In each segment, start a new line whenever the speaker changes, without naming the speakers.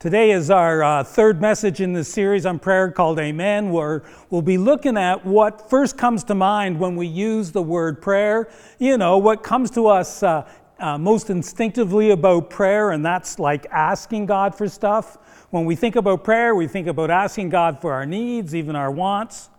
Today is our uh, third message in this series on prayer called Amen, where we'll be looking at what first comes to mind when we use the word prayer. You know, what comes to us uh, uh, most instinctively about prayer, and that's like asking God for stuff. When we think about prayer, we think about asking God for our needs, even our wants.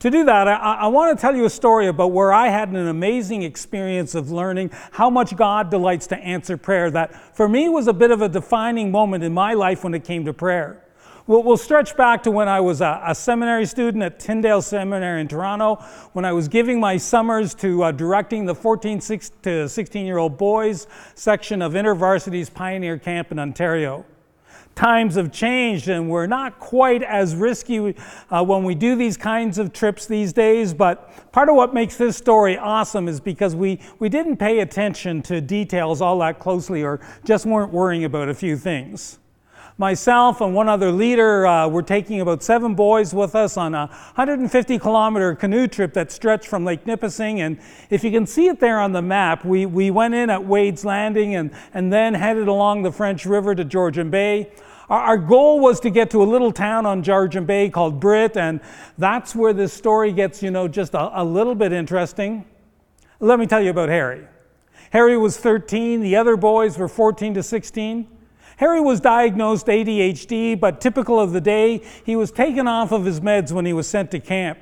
To do that, I, I, want to tell you a story about where I had an amazing experience of learning how much God delights to answer prayer. That for me was a bit of a defining moment in my life when it came to prayer. We'll, we'll stretch back to when I was a, a, seminary student at Tyndale Seminary in Toronto, when I was giving my summers to uh, directing the 14 to 16 year old boys section of InterVarsity's Pioneer Camp in Ontario times have changed and we're not quite as risky uh, when we do these kinds of trips these days. But part of what makes this story awesome is because we, we didn't pay attention to details all that closely or just weren't worrying about a few things. Myself and one other leader uh, were taking about seven boys with us on a 150 kilometer canoe trip that stretched from Lake Nipissing. And if you can see it there on the map, we, we went in at Wade's Landing and, and then headed along the French River to Georgian Bay. Our goal was to get to a little town on Georgian Bay called Britt, and that's where this story gets, you know, just a, a little bit interesting. Let me tell you about Harry. Harry was 13, the other boys were 14 to 16. Harry was diagnosed ADHD, but typical of the day, he was taken off of his meds when he was sent to camp.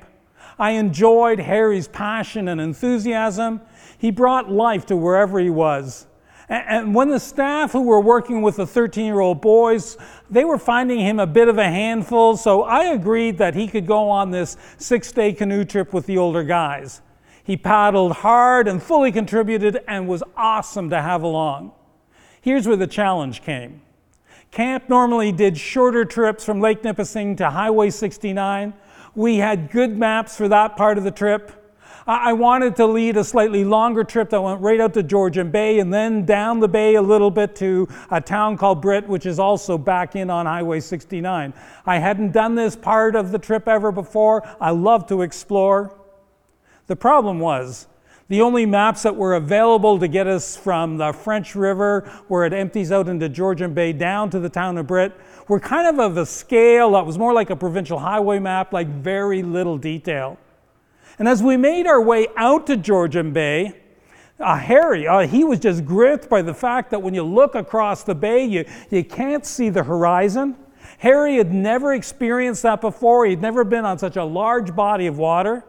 I enjoyed Harry's passion and enthusiasm. He brought life to wherever he was. And when the staff who were working with the 13 year old boys, they were finding him a bit of a handful, so I agreed that he could go on this six day canoe trip with the older guys. He paddled hard and fully contributed and was awesome to have along. Here's where the challenge came. Camp normally did shorter trips from Lake Nipissing to Highway 69. We had good maps for that part of the trip. I wanted to lead a slightly longer trip that went right out to Georgian Bay and then down the bay a little bit to a town called Britt, which is also back in on Highway 69. I hadn't done this part of the trip ever before. I love to explore. The problem was, the only maps that were available to get us from the French River, where it empties out into Georgian Bay, down to the town of Britt, were kind of of a scale that was more like a provincial highway map, like very little detail. And as we made our way out to Georgian Bay, uh, Harry, uh, he was just gripped by the fact that when you look across the bay, you, you can't see the horizon. Harry had never experienced that before. He'd never been on such a large body of water.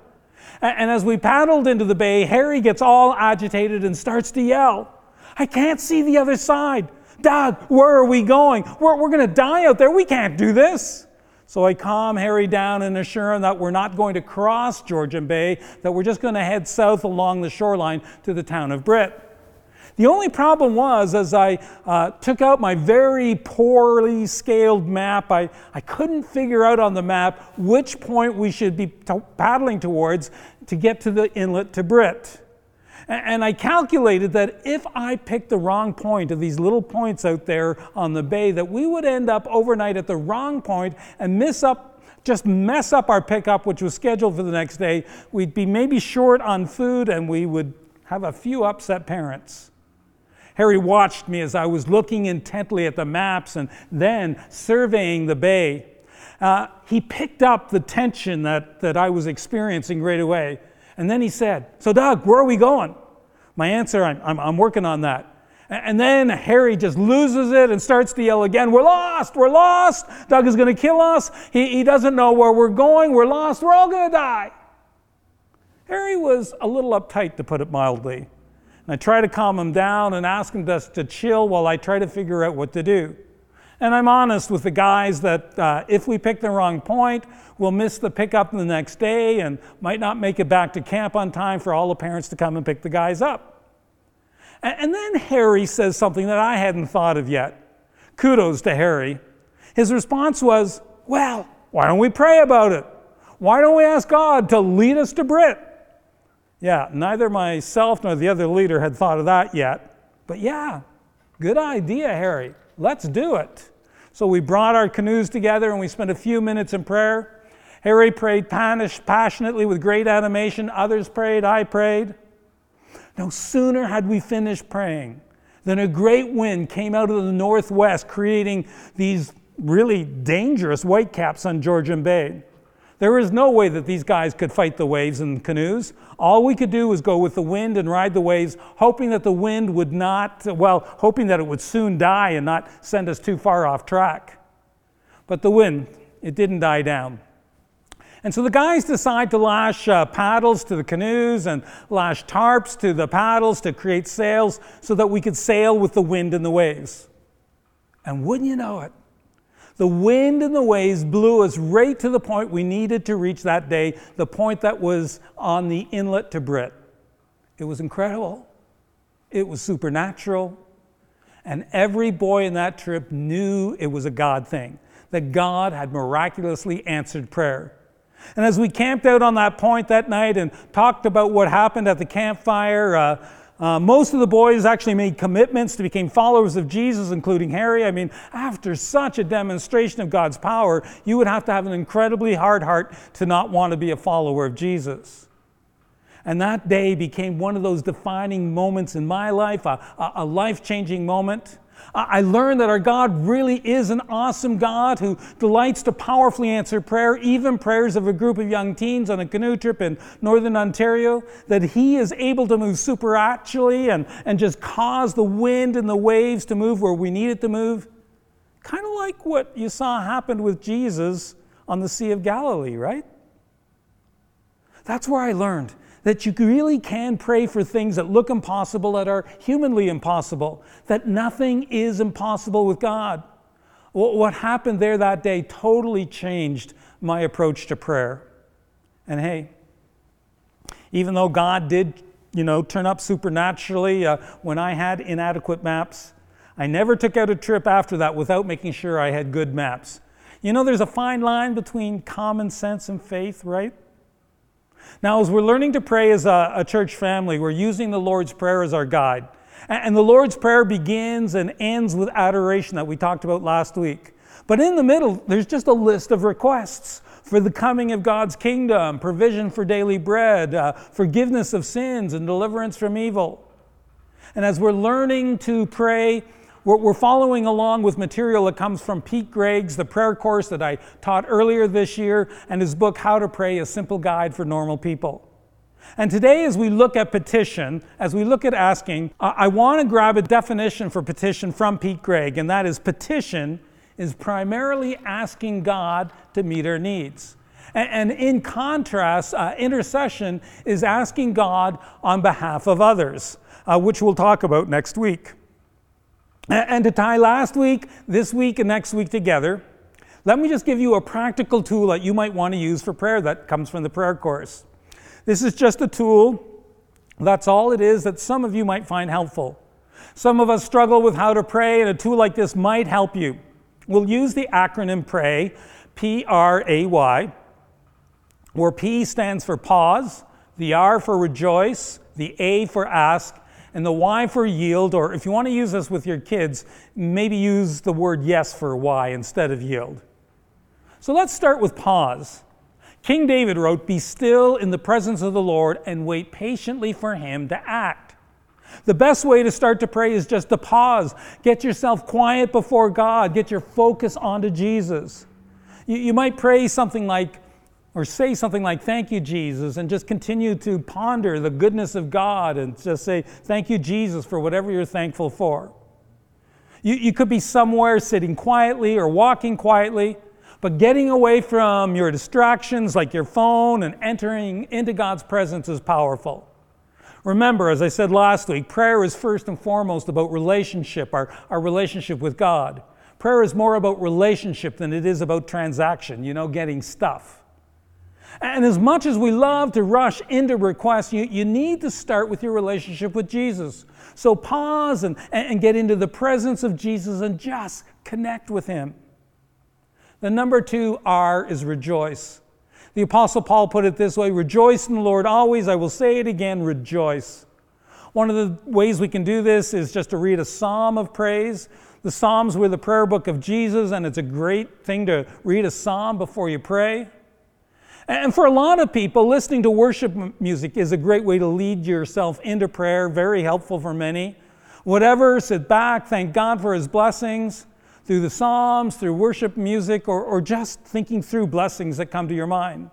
And, and as we paddled into the bay, Harry gets all agitated and starts to yell, I can't see the other side. Dad, where are we going? We're, we're going to die out there. We can't do this. So I calm Harry down and assure him that we're not going to cross Georgian Bay, that we're just going to head south along the shoreline to the town of Britt. The only problem was, as I uh, took out my very poorly scaled map, I, I couldn't figure out on the map which point we should be t- paddling towards to get to the inlet to Britt. And I calculated that if I picked the wrong point of these little points out there on the bay, that we would end up overnight at the wrong point and miss up, just mess up our pickup, which was scheduled for the next day. We'd be maybe short on food and we would have a few upset parents. Harry watched me as I was looking intently at the maps and then surveying the bay. Uh, he picked up the tension that, that I was experiencing right away. And then he said, So, Doug, where are we going? My answer, I'm, I'm, I'm working on that. And then Harry just loses it and starts to yell again, We're lost! We're lost! Doug is going to kill us. He, he doesn't know where we're going. We're lost. We're all going to die. Harry was a little uptight, to put it mildly. And I try to calm him down and ask him just to chill while I try to figure out what to do. And I'm honest with the guys that uh, if we pick the wrong point, we'll miss the pickup the next day and might not make it back to camp on time for all the parents to come and pick the guys up. And, and then Harry says something that I hadn't thought of yet. Kudos to Harry. His response was, Well, why don't we pray about it? Why don't we ask God to lead us to Britt? Yeah, neither myself nor the other leader had thought of that yet. But yeah, good idea, Harry. Let's do it. So we brought our canoes together and we spent a few minutes in prayer. Harry prayed passionately with great animation. Others prayed. I prayed. No sooner had we finished praying than a great wind came out of the northwest, creating these really dangerous whitecaps on Georgian Bay. There is no way that these guys could fight the waves in canoes. All we could do was go with the wind and ride the waves, hoping that the wind would not, well, hoping that it would soon die and not send us too far off track. But the wind, it didn't die down. And so the guys decide to lash uh, paddles to the canoes and lash tarps to the paddles to create sails so that we could sail with the wind and the waves. And wouldn't you know it, the wind and the waves blew us right to the point we needed to reach that day, the point that was on the inlet to Britt. It was incredible. It was supernatural. And every boy in that trip knew it was a God thing, that God had miraculously answered prayer. And as we camped out on that point that night and talked about what happened at the campfire, uh, uh, most of the boys actually made commitments to become followers of Jesus, including Harry. I mean, after such a demonstration of God's power, you would have to have an incredibly hard heart to not want to be a follower of Jesus. And that day became one of those defining moments in my life, a, a life changing moment. I learned that our God really is an awesome God who delights to powerfully answer prayer, even prayers of a group of young teens on a canoe trip in northern Ontario, that He is able to move supernaturally and, and just cause the wind and the waves to move where we need it to move. Kind of like what you saw happened with Jesus on the Sea of Galilee, right? That's where I learned that you really can pray for things that look impossible, that are humanly impossible, that nothing is impossible with God. What happened there that day totally changed my approach to prayer. And hey, even though God did, you know, turn up supernaturally uh, when I had inadequate maps, I never took out a trip after that without making sure I had good maps. You know, there's a fine line between common sense and faith, right? Now, as we're learning to pray as a, a, church family, we're using the Lord's Prayer as our guide. And, and the Lord's Prayer begins and ends with adoration that we talked about last week. But in the middle, there's just a list of requests for the coming of God's kingdom, provision for daily bread, uh, forgiveness of sins, and deliverance from evil. And as we're learning to pray we're, following along with material that comes from Pete Greig's the prayer course that I taught earlier this year, and his book, How to Pray, a simple guide for normal people. And today, as we look at petition, as we look at asking, I want to grab a definition for petition from Pete Greig, and that is petition is primarily asking God to meet our needs. And, in contrast, uh, intercession is asking God on behalf of others, uh, which we'll talk about next week. And to tie last week, this week, and next week together, let me just give you a practical tool that you might want to use for prayer that comes from the prayer course. This is just a tool, that's all it is, that some of you might find helpful. Some of us struggle with how to pray, and a tool like this might help you. We'll use the acronym PRAY, P R A Y, where P stands for pause, the R for rejoice, the A for ask, and the Y for yield, or if you want to use this with your kids, maybe use the word yes for Y instead of yield. So let's start with pause. King David wrote, Be still in the presence of the Lord and wait patiently for him to act. The best way to start to pray is just to pause. Get yourself quiet before God. Get your focus onto Jesus. You, you might pray something like, or say something like, Thank you, Jesus, and just continue to ponder the goodness of God and just say, Thank you, Jesus, for whatever you're thankful for. You, you could be somewhere sitting quietly or walking quietly, but getting away from your distractions like your phone and entering into God's presence is powerful. Remember, as I said last week, prayer is first and foremost about relationship, our, our relationship with God. Prayer is more about relationship than it is about transaction, you know, getting stuff. And as much as we love to rush into requests, you, you need to start with your relationship with Jesus. So pause and, and get into the presence of Jesus and just connect with Him. The number two R is rejoice. The Apostle Paul put it this way Rejoice in the Lord always. I will say it again, rejoice. One of the ways we can do this is just to read a psalm of praise. The Psalms were the prayer book of Jesus, and it's a great thing to read a psalm before you pray. And for a lot of people, listening to worship music is a great way to lead yourself into prayer, very helpful for many. Whatever, sit back, thank God for His blessings. through the Psalms, through worship music, or, or just thinking through blessings that come to your mind.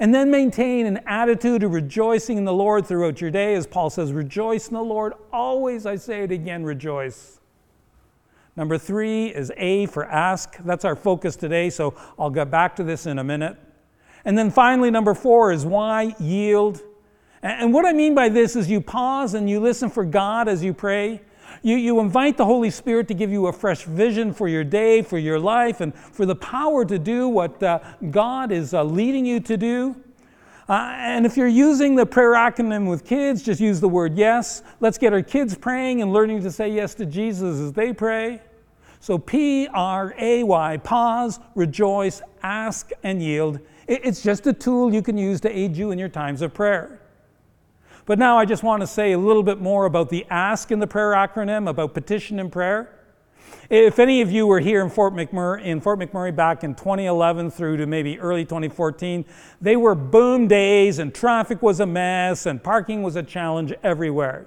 And then maintain an attitude of rejoicing in the Lord throughout your day. As Paul says, rejoice in the Lord. Always, I say it again, rejoice. Number three is A for ask. That's our focus today, so I'll get back to this in a minute. And then finally, number four is why yield. And what I mean by this is you pause and you listen for God as you pray. You, you invite the Holy Spirit to give you a fresh vision for your day, for your life, and for the power to do what uh, God is uh, leading you to do. Uh, and if you're using the prayer acronym with kids, just use the word yes. Let's get our kids praying and learning to say yes to Jesus as they pray. So P R A Y, pause, rejoice, ask, and yield. It's just a tool you can use to aid you in your times of prayer. But now I just want to say a little bit more about the ask in the prayer acronym, about petition and prayer. If any of you were here in Fort McMurray, in Fort McMurray back in 2011 through to maybe early 2014, they were boom days and traffic was a mess and parking was a challenge everywhere.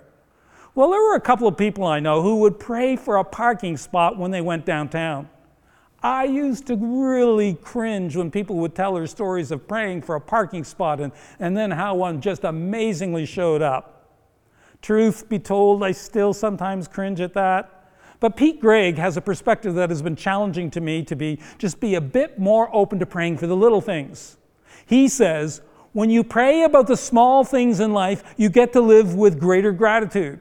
Well, there were a couple of people I know who would pray for a parking spot when they went downtown. I used to really cringe when people would tell their stories of praying for a parking spot and, and then how one just amazingly showed up. Truth be told, I still sometimes cringe at that. But Pete Greig has a perspective that has been challenging to me to be just be a bit more open to praying for the little things. He says, when you pray about the small things in life, you get to live with greater gratitude.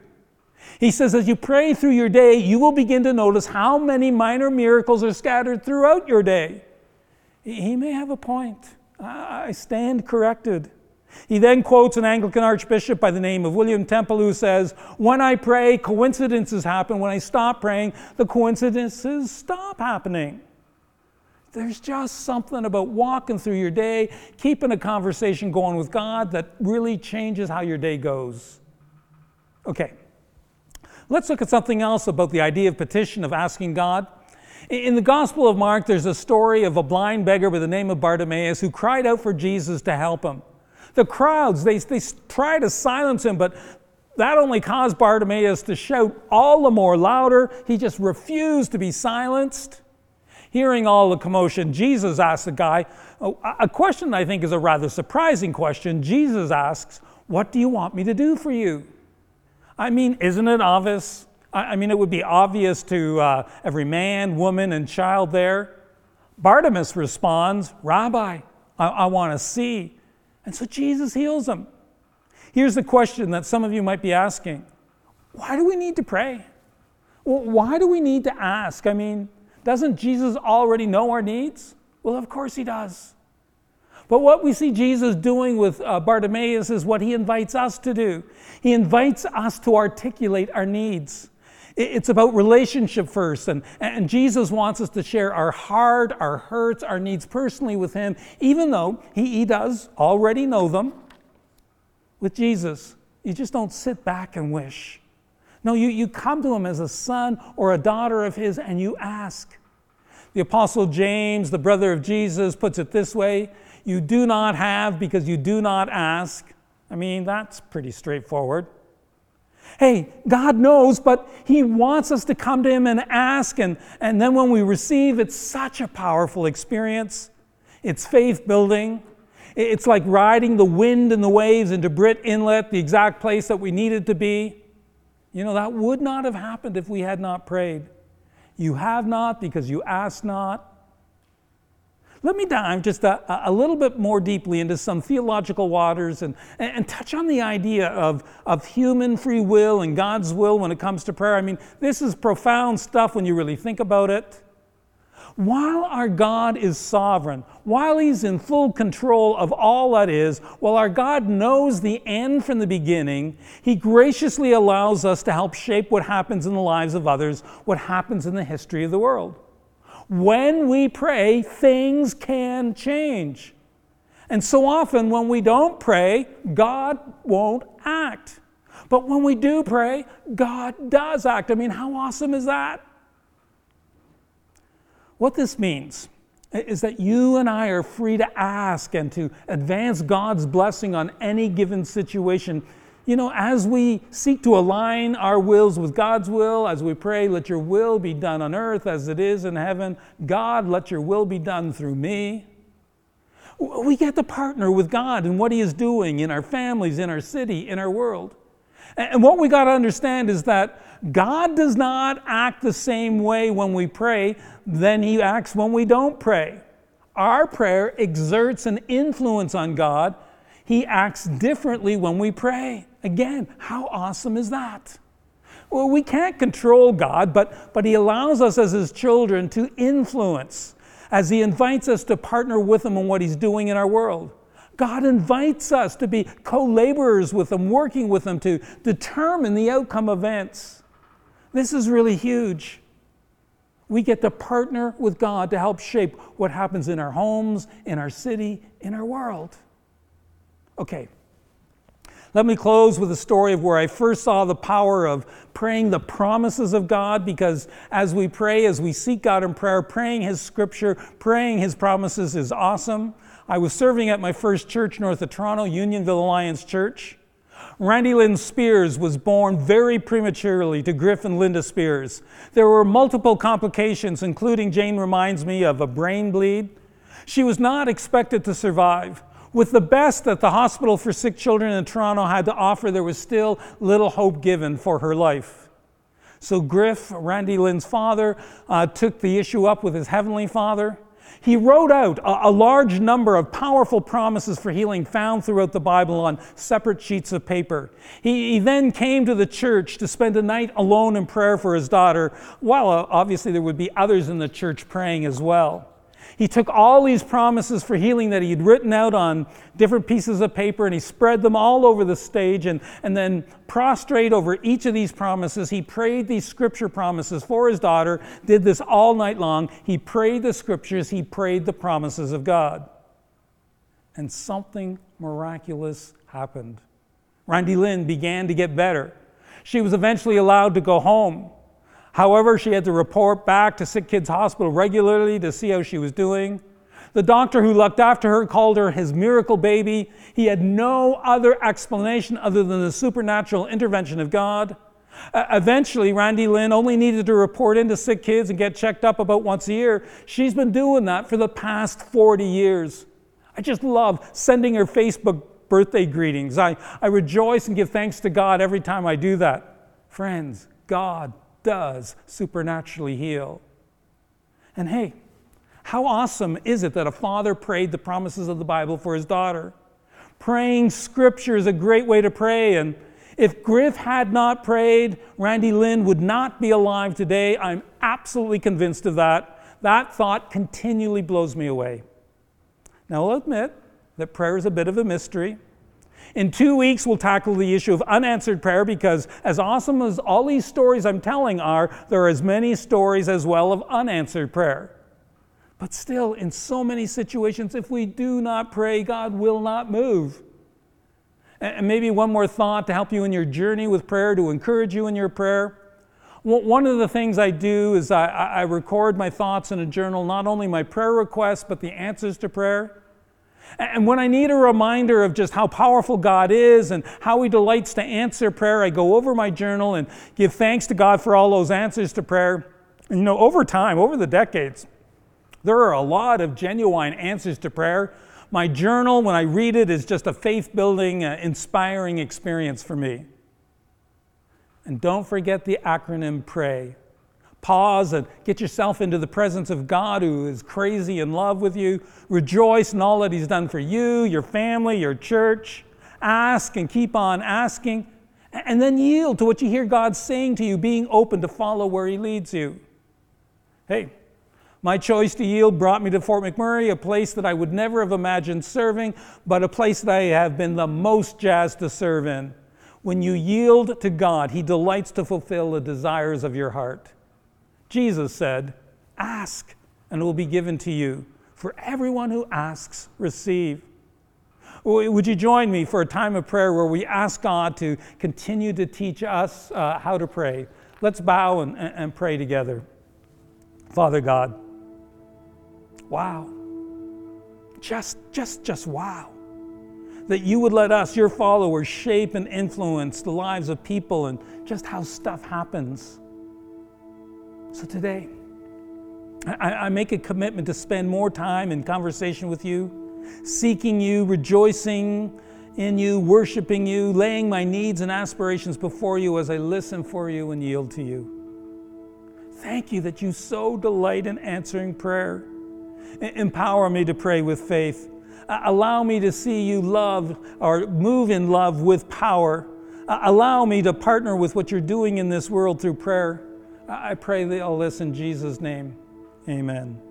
He says, as you pray through your day, you will begin to notice how many minor miracles are scattered throughout your day. He may have a point. I stand corrected. He then quotes an Anglican archbishop by the name of William Temple who says, When I pray, coincidences happen. When I stop praying, the coincidences stop happening. There's just something about walking through your day, keeping a conversation going with God that really changes how your day goes. Okay, let's look at something else about the idea of petition, of asking God. In the Gospel of Mark, there's a story of a blind beggar by the name of Bartimaeus who cried out for Jesus to help him. The crowds, they, they try to silence him, but that only caused Bartimaeus to shout all the more louder. He just refused to be silenced. Hearing all the commotion, Jesus asked the guy oh, a question I think is a rather surprising question. Jesus asks, What do you want me to do for you? I mean, isn't it obvious? I mean, it would be obvious to uh, every man, woman, and child there. Bartimaeus responds, Rabbi, I, I want to see. And so Jesus heals him. Here's the question that some of you might be asking Why do we need to pray? Well, why do we need to ask? I mean, doesn't Jesus already know our needs? Well, of course he does. But what we see Jesus doing with uh, Bartimaeus is what he invites us to do. He invites us to articulate our needs. It's about relationship first. And, and Jesus wants us to share our heart, our hurts, our needs personally with Him, even though He, he does already know them. With Jesus, you just don't sit back and wish. No, you, you come to Him as a son or a daughter of His and you ask. The Apostle James, the brother of Jesus, puts it this way You do not have because you do not ask. I mean, that's pretty straightforward. Hey, God knows, but He wants us to come to Him and ask. And, and then when we receive, it's such a powerful experience. It's faith building. It's like riding the wind and the waves into Britt Inlet, the exact place that we needed to be. You know, that would not have happened if we had not prayed. You have not because you ask not. Let me dive just a, a, little bit more deeply into some theological waters and, and touch on the idea of, of human free will and God's will when it comes to prayer. I mean, this is profound stuff when you really think about it. While our God is sovereign, while He's in full control of all that is, while our God knows the end from the beginning, He graciously allows us to help shape what happens in the lives of others, what happens in the history of the world. When we pray, things can change. And so often, when we don't pray, God won't act. But when we do pray, God does act. I mean, how awesome is that? What this means is that you and I are free to ask and to advance God's blessing on any given situation, you know, as we seek to align our wills with God's will, as we pray, let your will be done on earth as it is in heaven, God, let your will be done through me. We get to partner with God in what He is doing in our families, in our city, in our world. And what we got to understand is that God does not act the same way when we pray than He acts when we don't pray. Our prayer exerts an influence on God. He acts differently when we pray. Again, how awesome is that? Well, we can't control God, but, but He allows us as His children to influence as He invites us to partner with Him in what He's doing in our world. God invites us to be co laborers with Him, working with Him to determine the outcome events. This is really huge. We get to partner with God to help shape what happens in our homes, in our city, in our world. Okay, let me close with a story of where I first saw the power of praying the promises of God because as we pray, as we seek God in prayer, praying His scripture, praying His promises is awesome. I was serving at my first church north of Toronto, Unionville Alliance Church. Randy Lynn Spears was born very prematurely to Griff and Linda Spears. There were multiple complications, including, Jane reminds me, of a brain bleed. She was not expected to survive. With the best that the Hospital for Sick Children in Toronto had to offer, there was still little hope given for her life. So Griff, Randy Lynn's father, uh, took the issue up with his Heavenly Father. He wrote out a, a, large number of powerful promises for healing found throughout the Bible on separate sheets of paper. He, he then came to the church to spend a night alone in prayer for his daughter, while uh, obviously there would be others in the church praying as well. He took all these promises for healing that he'd written out on different pieces of paper and he spread them all over the stage. And, and then, prostrate over each of these promises, he prayed these scripture promises for his daughter, did this all night long. He prayed the scriptures, he prayed the promises of God. And something miraculous happened. Randy Lynn began to get better. She was eventually allowed to go home. However, she had to report back to Sick Kids Hospital regularly to see how she was doing. The doctor who looked after her called her his miracle baby. He had no other explanation other than the supernatural intervention of God. Uh, eventually, Randy Lynn only needed to report into sick kids and get checked up about once a year. She's been doing that for the past 40 years. I just love sending her Facebook birthday greetings. I, I rejoice and give thanks to God every time I do that. Friends, God does supernaturally heal. And hey, how awesome is it that a father prayed the promises of the Bible for his daughter? Praying scripture is a great way to pray. And if Griff had not prayed, Randy Lynn would not be alive today. I'm absolutely convinced of that. That thought continually blows me away. Now, I'll admit that prayer is a bit of a mystery. In two weeks, we'll tackle the issue of unanswered prayer because, as awesome as all these stories I'm telling are, there are as many stories as well of unanswered prayer. But still, in so many situations, if we do not pray, God will not move. And maybe one more thought to help you in your journey with prayer, to encourage you in your prayer. One of the things I do is I, I record my thoughts in a journal, not only my prayer requests, but the answers to prayer. And when I need a reminder of just how powerful God is and how He delights to answer prayer, I go over my journal and give thanks to God for all those answers to prayer. And you know, over time, over the decades, there are a lot of genuine answers to prayer. My journal, when I read it, is just a faith building, uh, inspiring experience for me. And don't forget the acronym PRAY Pause and get yourself into the presence of God who is crazy in love with you. Rejoice in all that He's done for you, your family, your church. Ask and keep on asking. And then yield to what you hear God saying to you, being open to follow where He leads you. Hey, my choice to yield brought me to Fort McMurray, a place that I would never have imagined serving, but a place that I have been the most jazzed to serve in. When you yield to God, He delights to fulfill the desires of your heart. Jesus said, Ask, and it will be given to you. For everyone who asks, receive. Would you join me for a time of prayer where we ask God to continue to teach us uh, how to pray? Let's bow and, and pray together. Father God, wow. Just, just, just wow. that you would let us, your followers, shape and influence the lives of people and just how stuff happens. So today, I, I make a commitment to spend more time in conversation with you, seeking you, rejoicing in you, worshiping you, laying my needs and aspirations before you as I listen for you and yield to you. Thank you that you so delight in answering prayer. Empower me to pray with faith Allow me to see you love or move in love with power. Allow me to partner with what you're doing in this world through prayer. I pray all this in Jesus' name. Amen.